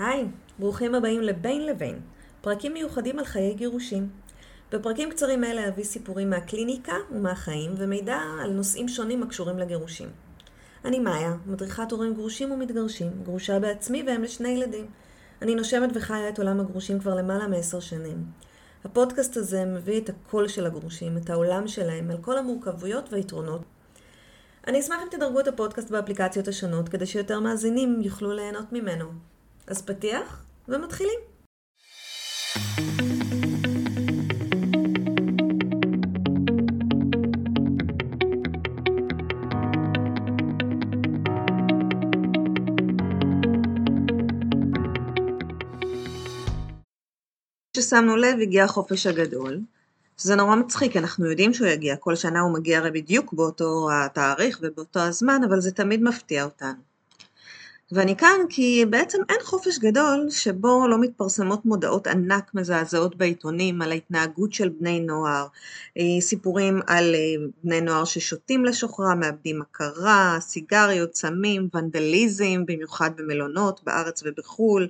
היי, ברוכים הבאים לבין לבין, פרקים מיוחדים על חיי גירושים. בפרקים קצרים אלה אביא סיפורים מהקליניקה ומהחיים ומידע על נושאים שונים הקשורים לגירושים. אני מאיה, מדריכת הורים גרושים ומתגרשים, גרושה בעצמי ואם לשני ילדים. אני נושמת וחיה את עולם הגרושים כבר למעלה מעשר שנים. הפודקאסט הזה מביא את הקול של הגרושים, את העולם שלהם, על כל המורכבויות והיתרונות. אני אשמח אם תדרגו את הפודקאסט באפליקציות השונות, כדי שיותר מאזינים יוכלו ליהנות ממנו. אז פתיח, ומתחילים. כששמנו לב הגיע החופש הגדול, שזה נורא מצחיק, אנחנו יודעים שהוא יגיע, כל שנה הוא מגיע הרי בדיוק באותו התאריך ובאותו הזמן, אבל זה תמיד מפתיע אותנו. ואני כאן כי בעצם אין חופש גדול שבו לא מתפרסמות מודעות ענק מזעזעות בעיתונים על ההתנהגות של בני נוער, אה, סיפורים על אה, בני נוער ששותים לשוכרה, מאבדים הכרה, סיגריות, סמים, ונדליזם, במיוחד במלונות, בארץ ובחו"ל,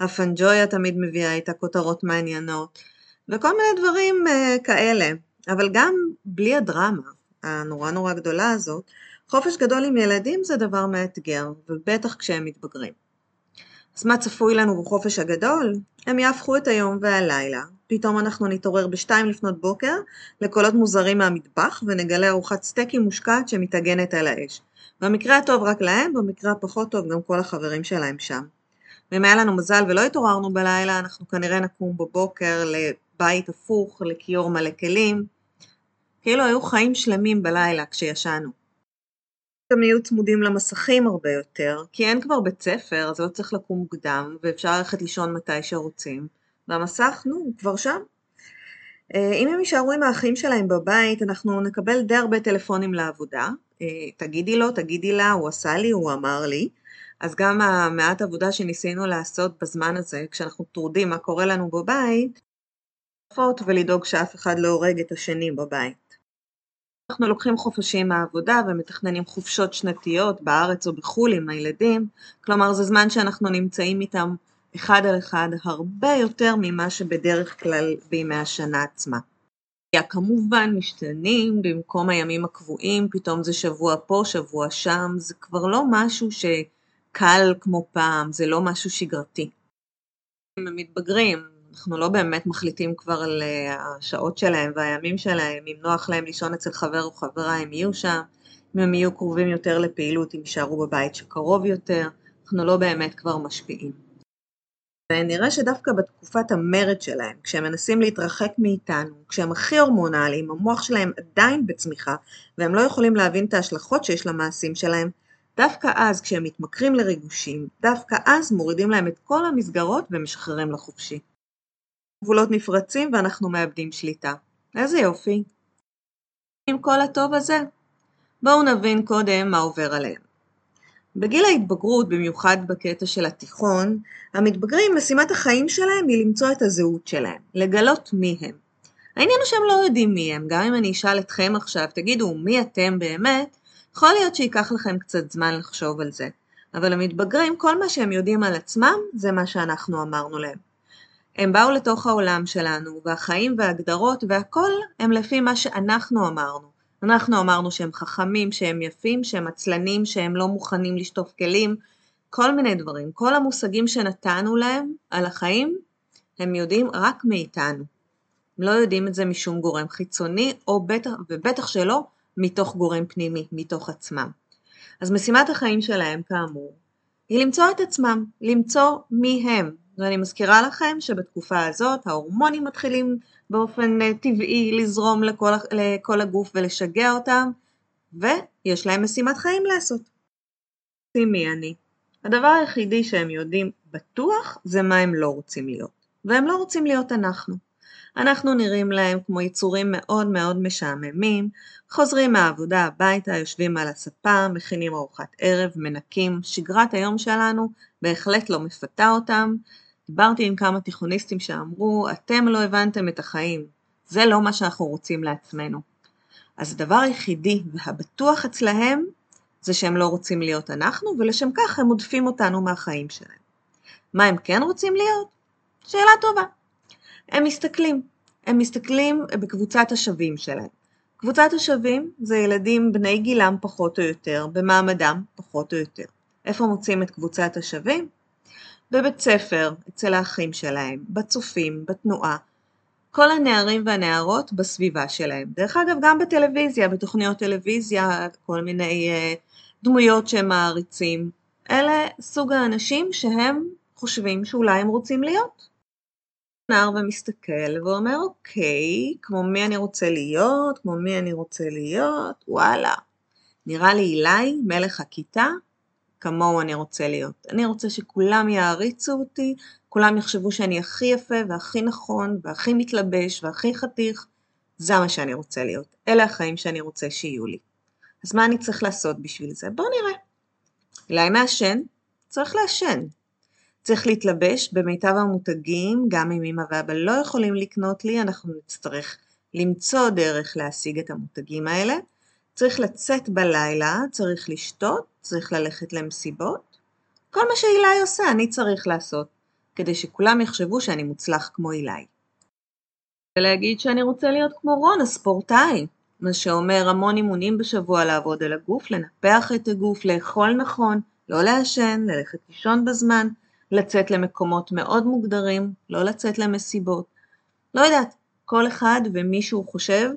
הפנג'ויה תמיד מביאה איתה כותרות מעניינות, וכל מיני דברים אה, כאלה, אבל גם בלי הדרמה הנורא נורא גדולה הזאת, חופש גדול עם ילדים זה דבר מאתגר, ובטח כשהם מתבגרים. אז מה צפוי לנו בחופש הגדול? הם יהפכו את היום והלילה, פתאום אנחנו נתעורר בשתיים לפנות בוקר לקולות מוזרים מהמטבח ונגלה ארוחת סטייקים מושקעת שמתאגנת על האש. במקרה הטוב רק להם, במקרה הפחות טוב גם כל החברים שלהם שם. ואם היה לנו מזל ולא התעוררנו בלילה, אנחנו כנראה נקום בבוקר לבית הפוך, לכיור מלא כלים. כאילו היו חיים שלמים בלילה כשישנו. גם יהיו צמודים למסכים הרבה יותר, כי אין כבר בית ספר, אז לא צריך לקום מוקדם, ואפשר ללכת לישון מתי שרוצים, והמסך, נו, הוא כבר שם. אה, אם הם יישארו עם האחים שלהם בבית, אנחנו נקבל די הרבה טלפונים לעבודה. אה, תגידי לו, תגידי לה, הוא עשה לי, הוא אמר לי. אז גם המעט עבודה שניסינו לעשות בזמן הזה, כשאנחנו טרודים מה קורה לנו בבית, ולדאוג שאף אחד לא הורג את השני בבית. אנחנו לוקחים חופשים מהעבודה ומתכננים חופשות שנתיות בארץ או בחו"ל עם הילדים, כלומר זה זמן שאנחנו נמצאים איתם אחד על אחד הרבה יותר ממה שבדרך כלל בימי השנה עצמה. כמובן משתנים במקום הימים הקבועים, פתאום זה שבוע פה, שבוע שם, זה כבר לא משהו שקל כמו פעם, זה לא משהו שגרתי. הם מתבגרים, אנחנו לא באמת מחליטים כבר על אה, השעות שלהם והימים שלהם, אם נוח להם לישון אצל חבר או חברה הם יהיו שם, אם הם יהיו קרובים יותר לפעילות הם יישארו בבית שקרוב יותר, אנחנו לא באמת כבר משפיעים. ונראה שדווקא בתקופת המרד שלהם, כשהם מנסים להתרחק מאיתנו, כשהם הכי הורמונליים, המוח שלהם עדיין בצמיחה, והם לא יכולים להבין את ההשלכות שיש למעשים שלהם, דווקא אז כשהם מתמכרים לריגושים, דווקא אז מורידים להם את כל המסגרות ומשחררים לחופשי. גבולות נפרצים ואנחנו מאבדים שליטה. איזה יופי. עם כל הטוב הזה, בואו נבין קודם מה עובר עליהם. בגיל ההתבגרות, במיוחד בקטע של התיכון, המתבגרים, משימת החיים שלהם היא למצוא את הזהות שלהם, לגלות מי הם. העניין הוא שהם לא יודעים מי הם, גם אם אני אשאל אתכם עכשיו, תגידו מי אתם באמת, יכול להיות שייקח לכם קצת זמן לחשוב על זה. אבל המתבגרים, כל מה שהם יודעים על עצמם, זה מה שאנחנו אמרנו להם. הם באו לתוך העולם שלנו, והחיים וההגדרות והכל הם לפי מה שאנחנו אמרנו. אנחנו אמרנו שהם חכמים, שהם יפים, שהם עצלנים, שהם לא מוכנים לשטוף כלים, כל מיני דברים. כל המושגים שנתנו להם על החיים, הם יודעים רק מאיתנו. הם לא יודעים את זה משום גורם חיצוני, או בטח, ובטח שלא מתוך גורם פנימי, מתוך עצמם. אז משימת החיים שלהם, כאמור, היא למצוא את עצמם, למצוא מי הם, ואני מזכירה לכם שבתקופה הזאת ההורמונים מתחילים באופן אה, טבעי לזרום לכל, לכל הגוף ולשגע אותם, ויש להם משימת חיים לעשות. מי אני? הדבר היחידי שהם יודעים בטוח זה מה הם לא רוצים להיות, והם לא רוצים להיות אנחנו. אנחנו נראים להם כמו יצורים מאוד מאוד משעממים, חוזרים מהעבודה הביתה, יושבים על הספה, מכינים ארוחת ערב, מנקים, שגרת היום שלנו בהחלט לא מפתה אותם, דיברתי עם כמה תיכוניסטים שאמרו, אתם לא הבנתם את החיים, זה לא מה שאנחנו רוצים לעצמנו. אז הדבר היחידי והבטוח אצלהם זה שהם לא רוצים להיות אנחנו, ולשם כך הם עודפים אותנו מהחיים שלהם. מה הם כן רוצים להיות? שאלה טובה. הם מסתכלים, הם מסתכלים בקבוצת השווים שלהם. קבוצת השווים זה ילדים בני גילם פחות או יותר, במעמדם פחות או יותר. איפה מוצאים את קבוצת השווים? בבית ספר, אצל האחים שלהם, בצופים, בתנועה. כל הנערים והנערות בסביבה שלהם. דרך אגב, גם בטלוויזיה, בתוכניות טלוויזיה, כל מיני uh, דמויות שהם מעריצים. אלה סוג האנשים שהם חושבים שאולי הם רוצים להיות. נער ומסתכל ואומר, אוקיי, כמו מי אני רוצה להיות, כמו מי אני רוצה להיות, וואלה. נראה לי אילי, מלך הכיתה, כמוהו אני רוצה להיות. אני רוצה שכולם יעריצו אותי, כולם יחשבו שאני הכי יפה והכי נכון והכי מתלבש והכי חתיך. זה מה שאני רוצה להיות. אלה החיים שאני רוצה שיהיו לי. אז מה אני צריך לעשות בשביל זה? בואו נראה. אולי מעשן? צריך לעשן. צריך להתלבש במיטב המותגים, גם אם אמא ואבא לא יכולים לקנות לי, אנחנו נצטרך למצוא דרך להשיג את המותגים האלה. צריך לצאת בלילה, צריך לשתות, צריך ללכת למסיבות. כל מה שאילי עושה אני צריך לעשות, כדי שכולם יחשבו שאני מוצלח כמו אילי. ולהגיד שאני רוצה להיות כמו רון, הספורטאי, מה שאומר המון אימונים בשבוע לעבוד על הגוף, לנפח את הגוף, לאכול נכון, לא לעשן, ללכת לישון בזמן, לצאת למקומות מאוד מוגדרים, לא לצאת למסיבות. לא יודעת, כל אחד ומי שהוא חושב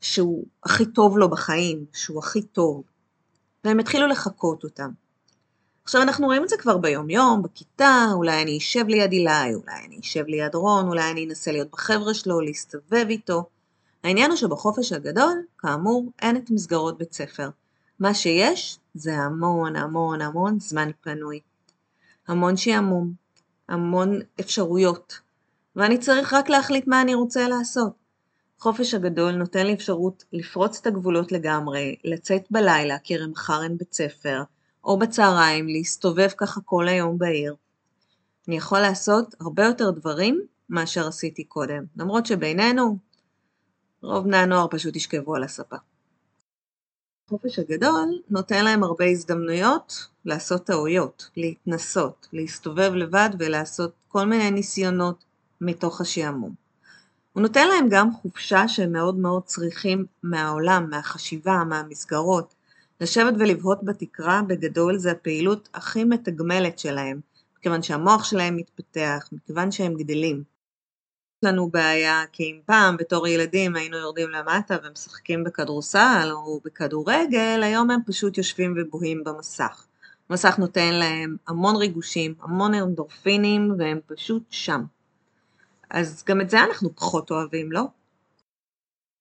שהוא הכי טוב לו בחיים, שהוא הכי טוב. והם התחילו לחקות אותם. עכשיו אנחנו רואים את זה כבר ביום יום, בכיתה, אולי אני אשב ליד אילי, אולי אני אשב ליד רון, אולי אני אנסה להיות בחבר'ה שלו, להסתובב איתו. העניין הוא שבחופש הגדול, כאמור, אין את מסגרות בית ספר. מה שיש זה המון המון המון זמן פנוי. המון שעמום, המון אפשרויות, ואני צריך רק להחליט מה אני רוצה לעשות. חופש הגדול נותן לי אפשרות לפרוץ את הגבולות לגמרי, לצאת בלילה כי מחר אין בית ספר, או בצהריים להסתובב ככה כל היום בעיר. אני יכול לעשות הרבה יותר דברים מאשר עשיתי קודם, למרות שבינינו, רוב בני הנוער פשוט ישכבו על הספה. החופש הגדול נותן להם הרבה הזדמנויות לעשות טעויות, להתנסות, להסתובב לבד ולעשות כל מיני ניסיונות מתוך השעמום. הוא נותן להם גם חופשה שהם מאוד מאוד צריכים מהעולם, מהחשיבה, מהמסגרות. לשבת ולבהות בתקרה בגדול זה הפעילות הכי מתגמלת שלהם, מכיוון שהמוח שלהם מתפתח, מכיוון שהם גדלים. יש לנו בעיה כי אם פעם בתור ילדים היינו יורדים למטה ומשחקים בכדורסל או בכדורגל, היום הם פשוט יושבים ובוהים במסך. המסך נותן להם המון ריגושים, המון אנדורפינים והם פשוט שם. אז גם את זה אנחנו פחות אוהבים, לא?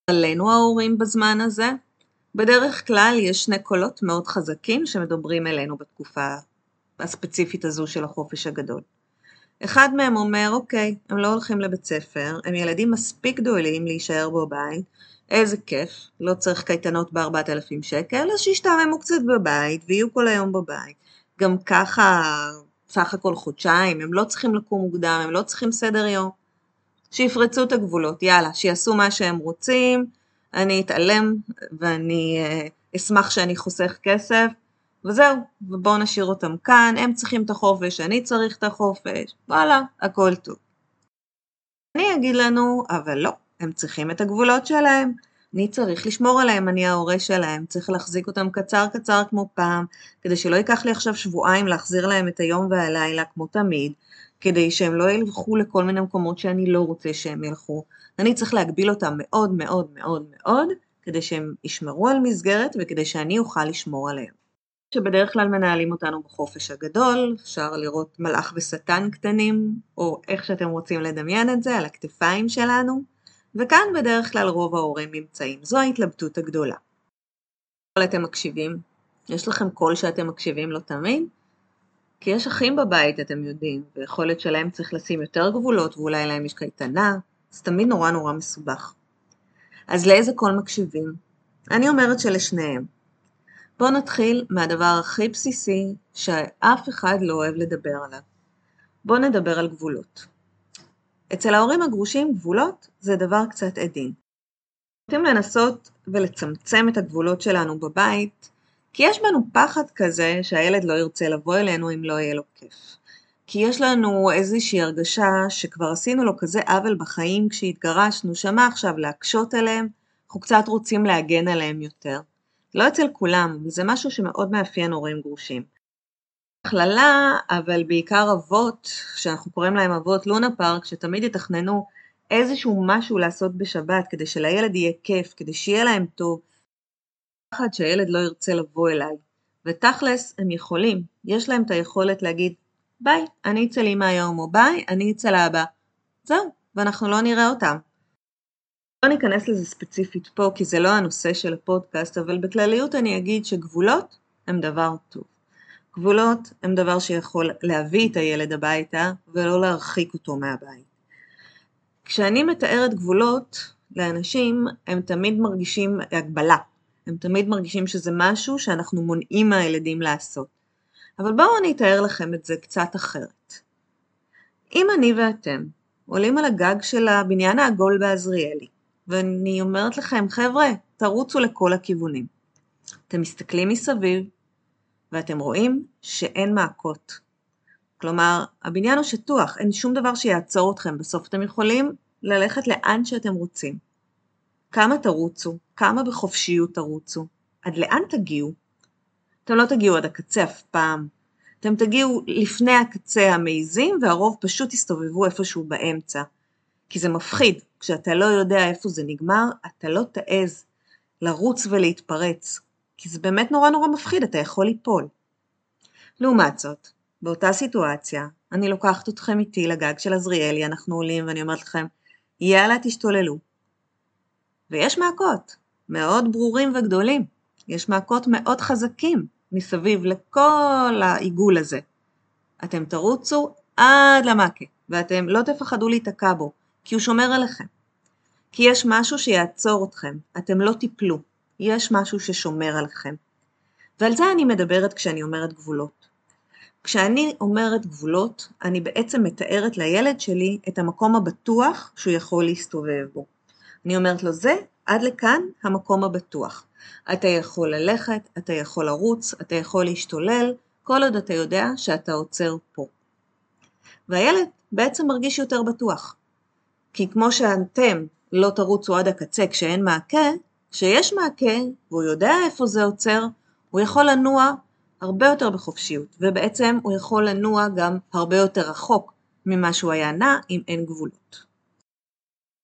עלינו ההורים בזמן הזה? בדרך כלל יש שני קולות מאוד חזקים שמדברים אלינו בתקופה הספציפית הזו של החופש הגדול. אחד מהם אומר, אוקיי, הם לא הולכים לבית ספר, הם ילדים מספיק גדולים להישאר בבית, איזה כיף, לא צריך קייטנות ב-4,000 שקל, אז שישתעממו קצת בבית ויהיו כל היום בבית. גם ככה, סך הכל חודשיים, הם לא צריכים לקום מוקדם, הם לא צריכים סדר יום. שיפרצו את הגבולות, יאללה, שיעשו מה שהם רוצים, אני אתעלם ואני אה, אשמח שאני חוסך כסף, וזהו, ובואו נשאיר אותם כאן, הם צריכים את החופש, אני צריך את החופש, וואלה, הכל טוב. אני אגיד לנו, אבל לא, הם צריכים את הגבולות שלהם, אני צריך לשמור עליהם, אני ההורה שלהם, צריך להחזיק אותם קצר קצר כמו פעם, כדי שלא ייקח לי עכשיו שבועיים להחזיר להם את היום והלילה כמו תמיד, כדי שהם לא ילכו לכל מיני מקומות שאני לא רוצה שהם ילכו. אני צריך להגביל אותם מאוד מאוד מאוד מאוד, כדי שהם ישמרו על מסגרת וכדי שאני אוכל לשמור עליהם. שבדרך כלל מנהלים אותנו בחופש הגדול, אפשר לראות מלאך ושטן קטנים, או איך שאתם רוצים לדמיין את זה, על הכתפיים שלנו, וכאן בדרך כלל רוב ההורים נמצאים. זו ההתלבטות הגדולה. אתם מקשיבים? יש לכם קול שאתם מקשיבים לו תמיד? כי יש אחים בבית, אתם יודעים, ויכולת שלהם צריך לשים יותר גבולות, ואולי להם יש קייטנה, זה תמיד נורא נורא מסובך. אז לאיזה קול מקשיבים? אני אומרת שלשניהם. בואו נתחיל מהדבר הכי בסיסי שאף אחד לא אוהב לדבר עליו. בואו נדבר על גבולות. אצל ההורים הגרושים גבולות זה דבר קצת עדין. רוצים לנסות ולצמצם את הגבולות שלנו בבית, כי יש בנו פחד כזה שהילד לא ירצה לבוא אלינו אם לא יהיה לו כיף. כי יש לנו איזושהי הרגשה שכבר עשינו לו כזה עוול בחיים כשהתגרשנו, שמה עכשיו להקשות עליהם? אנחנו קצת רוצים להגן עליהם יותר. לא אצל כולם, זה משהו שמאוד מאפיין הורים גרושים. הכללה, אבל בעיקר אבות, שאנחנו קוראים להם אבות לונה פארק, שתמיד יתכננו איזשהו משהו לעשות בשבת כדי שלילד יהיה כיף, כדי שיהיה להם טוב, פחד שהילד לא ירצה לבוא אליי. ותכלס, הם יכולים, יש להם את היכולת להגיד, ביי, אני אצל אמא היום, או ביי, אני אצל האבא. זהו, ואנחנו לא נראה אותם. לא ניכנס לזה ספציפית פה, כי זה לא הנושא של הפודקאסט, אבל בכלליות אני אגיד שגבולות הם דבר טוב. גבולות הם דבר שיכול להביא את הילד הביתה, ולא להרחיק אותו מהבית. כשאני מתארת גבולות לאנשים, הם תמיד מרגישים הגבלה. הם תמיד מרגישים שזה משהו שאנחנו מונעים מהילדים לעשות. אבל בואו אני אתאר לכם את זה קצת אחרת. אם אני ואתם עולים על הגג של הבניין העגול בעזריאלי, ואני אומרת לכם, חבר'ה, תרוצו לכל הכיוונים. אתם מסתכלים מסביב, ואתם רואים שאין מעקות. כלומר, הבניין הוא שטוח, אין שום דבר שיעצור אתכם, בסוף אתם יכולים ללכת לאן שאתם רוצים. כמה תרוצו, כמה בחופשיות תרוצו, עד לאן תגיעו? אתם לא תגיעו עד הקצה אף פעם. אתם תגיעו לפני הקצה המעיזים והרוב פשוט יסתובבו איפשהו באמצע. כי זה מפחיד, כשאתה לא יודע איפה זה נגמר, אתה לא תעז לרוץ ולהתפרץ, כי זה באמת נורא נורא מפחיד, אתה יכול ליפול. לעומת זאת, באותה סיטואציה, אני לוקחת אתכם איתי לגג של עזריאלי, אנחנו עולים ואני אומרת לכם, יאללה תשתוללו. ויש מעקות, מאוד ברורים וגדולים, יש מעקות מאוד חזקים מסביב לכל העיגול הזה. אתם תרוצו עד למעקה, ואתם לא תפחדו להיתקע בו, כי הוא שומר עליכם. כי יש משהו שיעצור אתכם, אתם לא תיפלו, יש משהו ששומר עליכם. ועל זה אני מדברת כשאני אומרת גבולות. כשאני אומרת גבולות, אני בעצם מתארת לילד שלי את המקום הבטוח שהוא יכול להסתובב בו. אני אומרת לו, זה עד לכאן המקום הבטוח. אתה יכול ללכת, אתה יכול לרוץ, אתה יכול להשתולל, כל עוד אתה יודע שאתה עוצר פה. והילד בעצם מרגיש יותר בטוח. כי כמו שאתם לא תרוצו עד הקצה כשאין מעקה, כשיש מעקה והוא יודע איפה זה עוצר, הוא יכול לנוע הרבה יותר בחופשיות, ובעצם הוא יכול לנוע גם הרבה יותר רחוק ממה שהוא היה נע אם אין גבולות.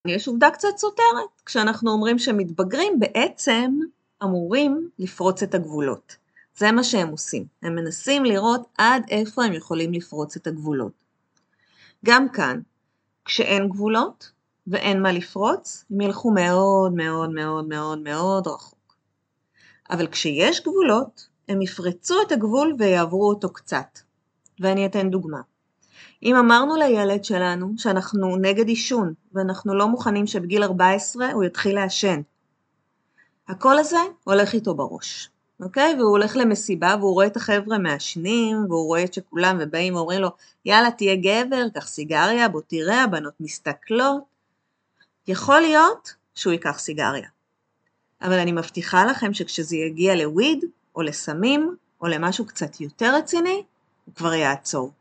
יש עובדה קצת סותרת, כשאנחנו אומרים שמתבגרים בעצם אמורים לפרוץ את הגבולות. זה מה שהם עושים, הם מנסים לראות עד איפה הם יכולים לפרוץ את הגבולות. גם כאן, כשאין גבולות ואין מה לפרוץ, הם ילכו מאוד מאוד מאוד מאוד מאוד רחוק. אבל כשיש גבולות, הם יפרצו את הגבול ויעברו אותו קצת. ואני אתן דוגמה. אם אמרנו לילד שלנו שאנחנו נגד עישון ואנחנו לא מוכנים שבגיל 14 הוא יתחיל לעשן, הקול הזה הולך איתו בראש, אוקיי? והוא הולך למסיבה והוא רואה את החבר'ה מעשנים והוא רואה שכולם ובאים ואומרים לו יאללה תהיה גבר, קח סיגריה, בוא תראה, הבנות מסתכלות. יכול להיות שהוא ייקח סיגריה. אבל אני מבטיחה לכם שכשזה יגיע לוויד או לסמים או למשהו קצת יותר רציני, הוא כבר יעצור.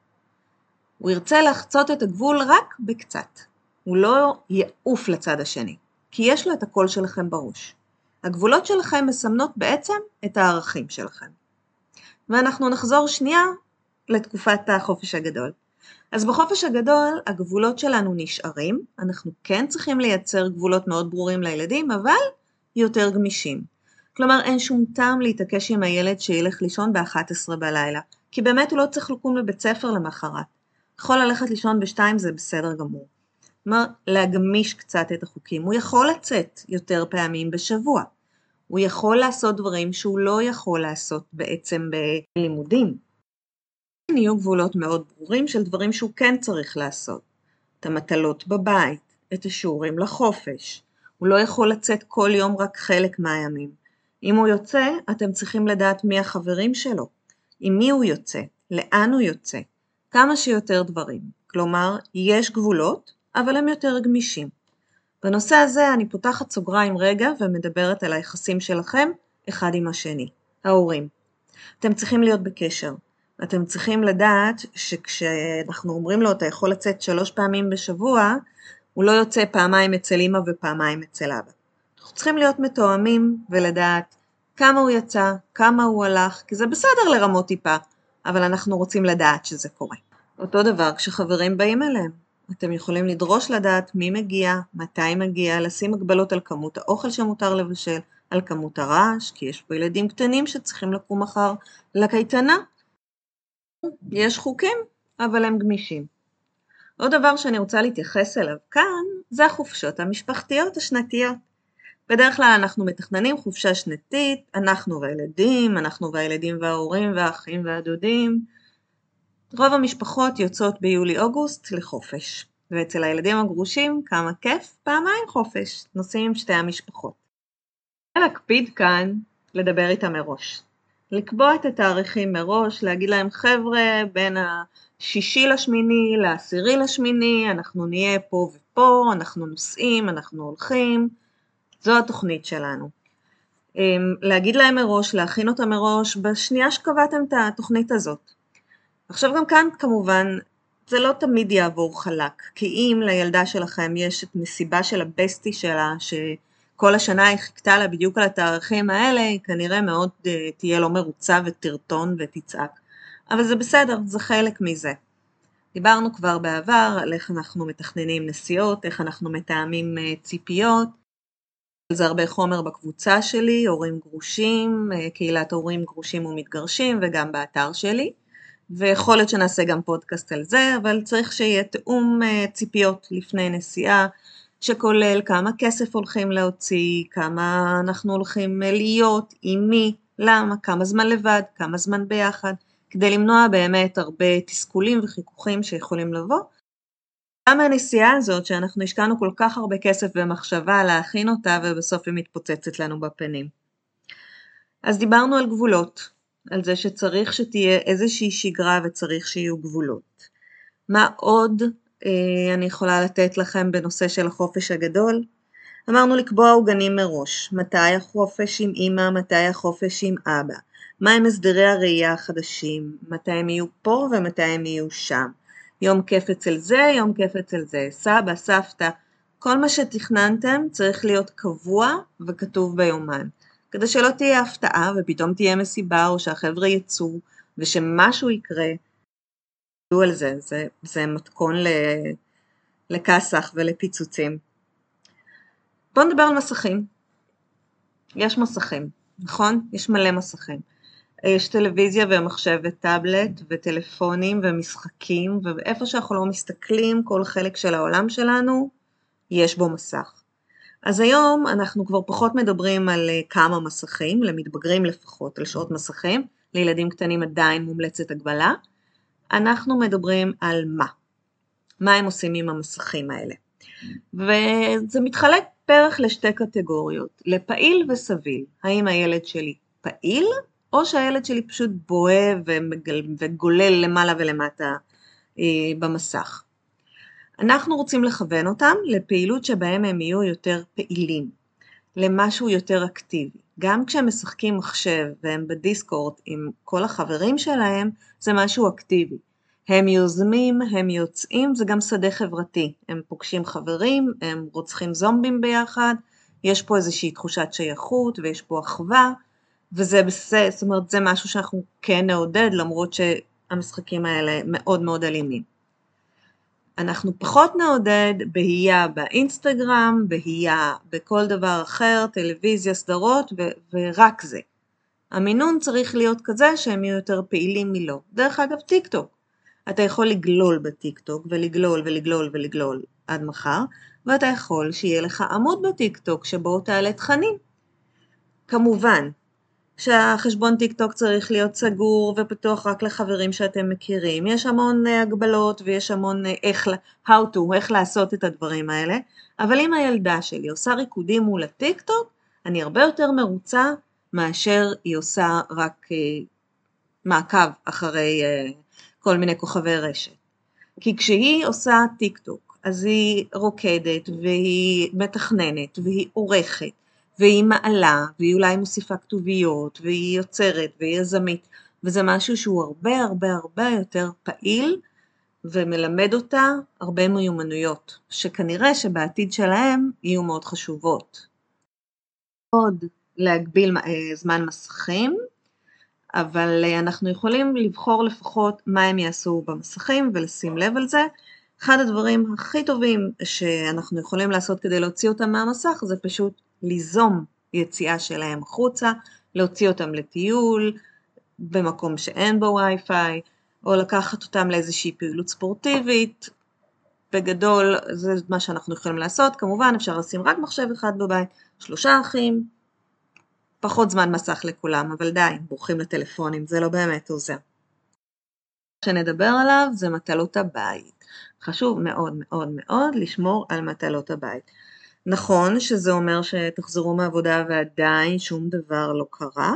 הוא ירצה לחצות את הגבול רק בקצת. הוא לא יעוף לצד השני, כי יש לו את הקול שלכם בראש. הגבולות שלכם מסמנות בעצם את הערכים שלכם. ואנחנו נחזור שנייה לתקופת החופש הגדול. אז בחופש הגדול הגבולות שלנו נשארים, אנחנו כן צריכים לייצר גבולות מאוד ברורים לילדים, אבל יותר גמישים. כלומר אין שום טעם להתעקש עם הילד שילך לישון ב-11 בלילה, כי באמת הוא לא צריך לקום לבית ספר למחרת. יכול ללכת לישון בשתיים זה בסדר גמור. כלומר, להגמיש קצת את החוקים. הוא יכול לצאת יותר פעמים בשבוע. הוא יכול לעשות דברים שהוא לא יכול לעשות בעצם בלימודים. יהיו גבולות מאוד ברורים של דברים שהוא כן צריך לעשות. את המטלות בבית, את השיעורים לחופש. הוא לא יכול לצאת כל יום רק חלק מהימים. אם הוא יוצא, אתם צריכים לדעת מי החברים שלו, עם מי הוא יוצא, לאן הוא יוצא, כמה שיותר דברים. כלומר, יש גבולות, אבל הם יותר גמישים. בנושא הזה אני פותחת סוגריים רגע ומדברת על היחסים שלכם אחד עם השני, ההורים. אתם צריכים להיות בקשר. אתם צריכים לדעת שכשאנחנו אומרים לו אתה יכול לצאת שלוש פעמים בשבוע, הוא לא יוצא פעמיים אצל אמא ופעמיים אצל אבא. אנחנו צריכים להיות מתואמים ולדעת כמה הוא יצא, כמה הוא הלך, כי זה בסדר לרמות טיפה, אבל אנחנו רוצים לדעת שזה קורה. אותו דבר כשחברים באים אליהם. אתם יכולים לדרוש לדעת מי מגיע, מתי מגיע, לשים הגבלות על כמות האוכל שמותר לבשל, על כמות הרעש, כי יש פה ילדים קטנים שצריכים לקום מחר לקייטנה. יש חוקים, אבל הם גמישים. עוד דבר שאני רוצה להתייחס אליו כאן, זה החופשות המשפחתיות השנתיות. בדרך כלל אנחנו מתכננים חופשה שנתית, אנחנו והילדים, אנחנו והילדים וההורים והאחים והדודים. רוב המשפחות יוצאות ביולי-אוגוסט לחופש, ואצל הילדים הגרושים, כמה כיף, פעמיים חופש, נוסעים עם שתי המשפחות. להקפיד כאן לדבר איתם מראש. לקבוע את התאריכים מראש, להגיד להם חבר'ה בין השישי לשמיני לעשירי לשמיני, אנחנו נהיה פה ופה, אנחנו נוסעים, אנחנו הולכים, זו התוכנית שלנו. אמ, להגיד להם מראש, להכין אותם מראש, בשנייה שקבעתם את התוכנית הזאת. עכשיו גם כאן כמובן זה לא תמיד יעבור חלק, כי אם לילדה שלכם יש את מסיבה של הבסטי שלה, שכל השנה היא חיכתה לה בדיוק על התאריכים האלה, היא כנראה מאוד uh, תהיה לא מרוצה ותרטון ותצעק. אבל זה בסדר, זה חלק מזה. דיברנו כבר בעבר על איך אנחנו מתכננים נסיעות, איך אנחנו מתאמים uh, ציפיות, זה הרבה חומר בקבוצה שלי, הורים גרושים, uh, קהילת הורים גרושים ומתגרשים וגם באתר שלי. ויכול להיות שנעשה גם פודקאסט על זה, אבל צריך שיהיה תאום אה, ציפיות לפני נסיעה, שכולל כמה כסף הולכים להוציא, כמה אנחנו הולכים אה, להיות, עם מי, למה, כמה זמן לבד, כמה זמן ביחד, כדי למנוע באמת הרבה תסכולים וחיכוכים שיכולים לבוא. גם הנסיעה הזאת שאנחנו השקענו כל כך הרבה כסף ומחשבה להכין אותה ובסוף היא מתפוצצת לנו בפנים. אז דיברנו על גבולות, על זה שצריך שתהיה איזושהי שגרה וצריך שיהיו גבולות. מה עוד אה, אני יכולה לתת לכם בנושא של החופש הגדול? אמרנו לקבוע עוגנים מראש, מתי החופש עם אמא, מתי החופש עם אבא, מהם הסדרי הראייה החדשים, מתי הם יהיו פה ומתי הם יהיו שם, יום כיף אצל זה, יום כיף אצל זה, סבא, סבתא, כל מה שתכננתם צריך להיות קבוע וכתוב ביומן. כדי שלא תהיה הפתעה ופתאום תהיה מסיבה או שהחבר'ה יצאו ושמשהו יקרה. תדעו על זה, זה, זה מתכון לכסח ולפיצוצים. בואו נדבר על מסכים. יש מסכים, נכון? יש מלא מסכים. יש טלוויזיה ומחשב וטאבלט וטלפונים ומשחקים ואיפה שאנחנו לא מסתכלים, כל חלק של העולם שלנו, יש בו מסך. אז היום אנחנו כבר פחות מדברים על אה, כמה מסכים, למתבגרים לפחות, על שעות מסכים, לילדים קטנים עדיין מומלצת הגבלה, אנחנו מדברים על מה, מה הם עושים עם המסכים האלה. וזה מתחלק בערך לשתי קטגוריות, לפעיל וסביל, האם הילד שלי פעיל, או שהילד שלי פשוט בוהה וגולל למעלה ולמטה אה, במסך. אנחנו רוצים לכוון אותם לפעילות שבהם הם יהיו יותר פעילים, למשהו יותר אקטיבי. גם כשהם משחקים מחשב והם בדיסקורד עם כל החברים שלהם, זה משהו אקטיבי. הם יוזמים, הם יוצאים, זה גם שדה חברתי. הם פוגשים חברים, הם רוצחים זומבים ביחד, יש פה איזושהי תחושת שייכות ויש פה אחווה, וזה בסדר, זאת אומרת זה משהו שאנחנו כן נעודד למרות שהמשחקים האלה מאוד מאוד אלימים. אנחנו פחות נעודד בהייה באינסטגרם, בהייה בכל דבר אחר, טלוויזיה, סדרות ו- ורק זה. המינון צריך להיות כזה שהם יהיו יותר פעילים מלא. דרך אגב טיק טוק. אתה יכול לגלול בטיק טוק ולגלול ולגלול ולגלול עד מחר, ואתה יכול שיהיה לך עמוד בטיק טוק שבו תעלה תכנים. כמובן, שהחשבון טיק טוק צריך להיות סגור ופתוח רק לחברים שאתם מכירים. יש המון אה, הגבלות ויש המון אה, איך, how to, איך לעשות את הדברים האלה, אבל אם הילדה שלי עושה ריקודים מול הטיק טוק, אני הרבה יותר מרוצה מאשר היא עושה רק אה, מעקב אחרי אה, כל מיני כוכבי רשת. כי כשהיא עושה טיק טוק, אז היא רוקדת והיא מתכננת והיא עורכת והיא מעלה, והיא אולי מוסיפה כתוביות, והיא יוצרת, והיא יזמית, וזה משהו שהוא הרבה הרבה הרבה יותר פעיל ומלמד אותה הרבה מיומנויות, שכנראה שבעתיד שלהם יהיו מאוד חשובות. עוד להגביל אה, זמן מסכים, אבל אה, אנחנו יכולים לבחור לפחות מה הם יעשו במסכים ולשים לב על זה. אחד הדברים הכי טובים שאנחנו יכולים לעשות כדי להוציא אותם מהמסך זה פשוט ליזום יציאה שלהם החוצה, להוציא אותם לטיול במקום שאין בו וי-פיי, או לקחת אותם לאיזושהי פעילות ספורטיבית. בגדול זה מה שאנחנו יכולים לעשות, כמובן אפשר לשים רק מחשב אחד בבית, שלושה אחים, פחות זמן מסך לכולם, אבל די, בורחים לטלפונים, זה לא באמת עוזר. שנדבר עליו זה מטלות הבית. חשוב מאוד מאוד מאוד לשמור על מטלות הבית. נכון שזה אומר שתחזרו מעבודה ועדיין שום דבר לא קרה,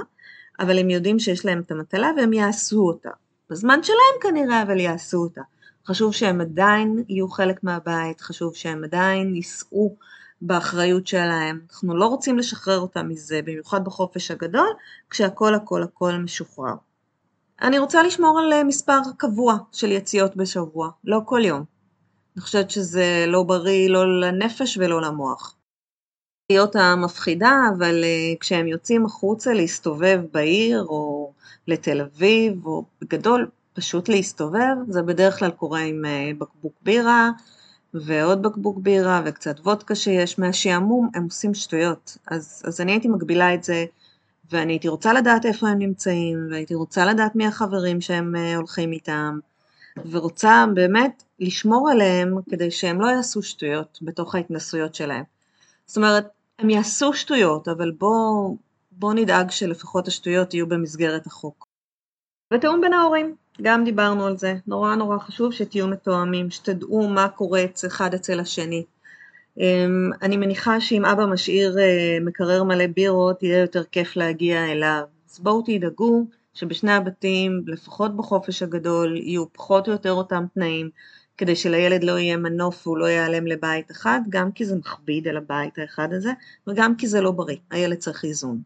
אבל הם יודעים שיש להם את המטלה והם יעשו אותה. בזמן שלהם כנראה, אבל יעשו אותה. חשוב שהם עדיין יהיו חלק מהבית, חשוב שהם עדיין יישאו באחריות שלהם. אנחנו לא רוצים לשחרר אותם מזה, במיוחד בחופש הגדול, כשהכל הכל הכל משוחרר. אני רוצה לשמור על מספר קבוע של יציאות בשבוע, לא כל יום. אני חושבת שזה לא בריא לא לנפש ולא למוח. להיות המפחידה, אבל אה, כשהם יוצאים החוצה להסתובב בעיר או לתל אביב, או בגדול פשוט להסתובב, זה בדרך כלל קורה עם אה, בקבוק בירה ועוד בקבוק בירה וקצת וודקה שיש מהשעמום, הם עושים שטויות. אז, אז אני הייתי מגבילה את זה, ואני הייתי רוצה לדעת איפה הם נמצאים, והייתי רוצה לדעת מי החברים שהם אה, הולכים איתם, ורוצה באמת לשמור עליהם כדי שהם לא יעשו שטויות בתוך ההתנסויות שלהם. זאת אומרת, הם יעשו שטויות, אבל בואו בוא נדאג שלפחות השטויות יהיו במסגרת החוק. ותיאום בין ההורים, גם דיברנו על זה, נורא נורא חשוב שתהיו מתואמים, שתדעו מה קורה אחד אצל השני. אמ, אני מניחה שאם אבא משאיר אה, מקרר מלא בירות, יהיה יותר כיף להגיע אליו. אז בואו תדאגו שבשני הבתים, לפחות בחופש הגדול, יהיו פחות או יותר אותם תנאים, כדי שלילד לא יהיה מנוף והוא לא ייעלם לבית אחד, גם כי זה מכביד על הבית האחד הזה, וגם כי זה לא בריא, הילד צריך איזון.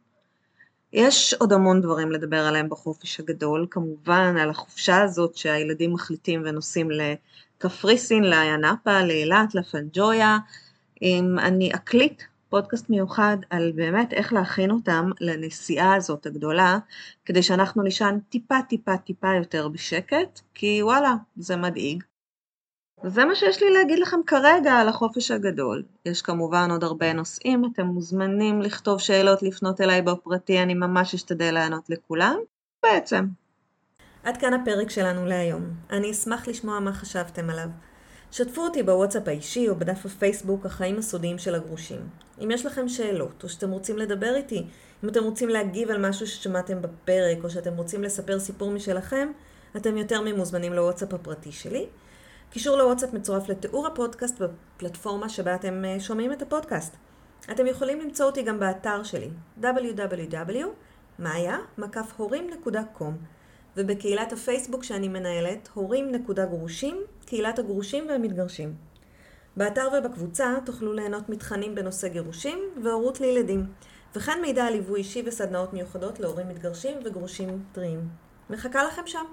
יש עוד המון דברים לדבר עליהם בחופש הגדול, כמובן על החופשה הזאת שהילדים מחליטים ונוסעים לקפריסין, לאיה נאפה, לאילת, לפאנג'ויה. אני אקליט פודקאסט מיוחד על באמת איך להכין אותם לנסיעה הזאת הגדולה, כדי שאנחנו נישן טיפה טיפה טיפה יותר בשקט, כי וואלה, זה מדאיג. וזה מה שיש לי להגיד לכם כרגע על החופש הגדול. יש כמובן עוד הרבה נושאים, אתם מוזמנים לכתוב שאלות, לפנות אליי בפרטי, אני ממש אשתדל לענות לכולם. בעצם. עד כאן הפרק שלנו להיום. אני אשמח לשמוע מה חשבתם עליו. שתפו אותי בוואטסאפ האישי או בדף הפייסבוק החיים הסודיים של הגרושים. אם יש לכם שאלות, או שאתם רוצים לדבר איתי, אם אתם רוצים להגיב על משהו ששמעתם בפרק, או שאתם רוצים לספר סיפור משלכם, אתם יותר ממוזמנים לוואטסאפ הפרטי שלי. קישור לוואטסאפ מצורף לתיאור הפודקאסט בפלטפורמה שבה אתם אה, שומעים את הפודקאסט. אתם יכולים למצוא אותי גם באתר שלי www.maya.horim.com ובקהילת הפייסבוק שאני מנהלת, הורים.גרושים, קהילת הגרושים והמתגרשים. באתר ובקבוצה תוכלו ליהנות מתכנים בנושא גירושים והורות לילדים, וכן מידע על ליווי אישי וסדנאות מיוחדות להורים מתגרשים וגרושים טריים. מחכה לכם שם.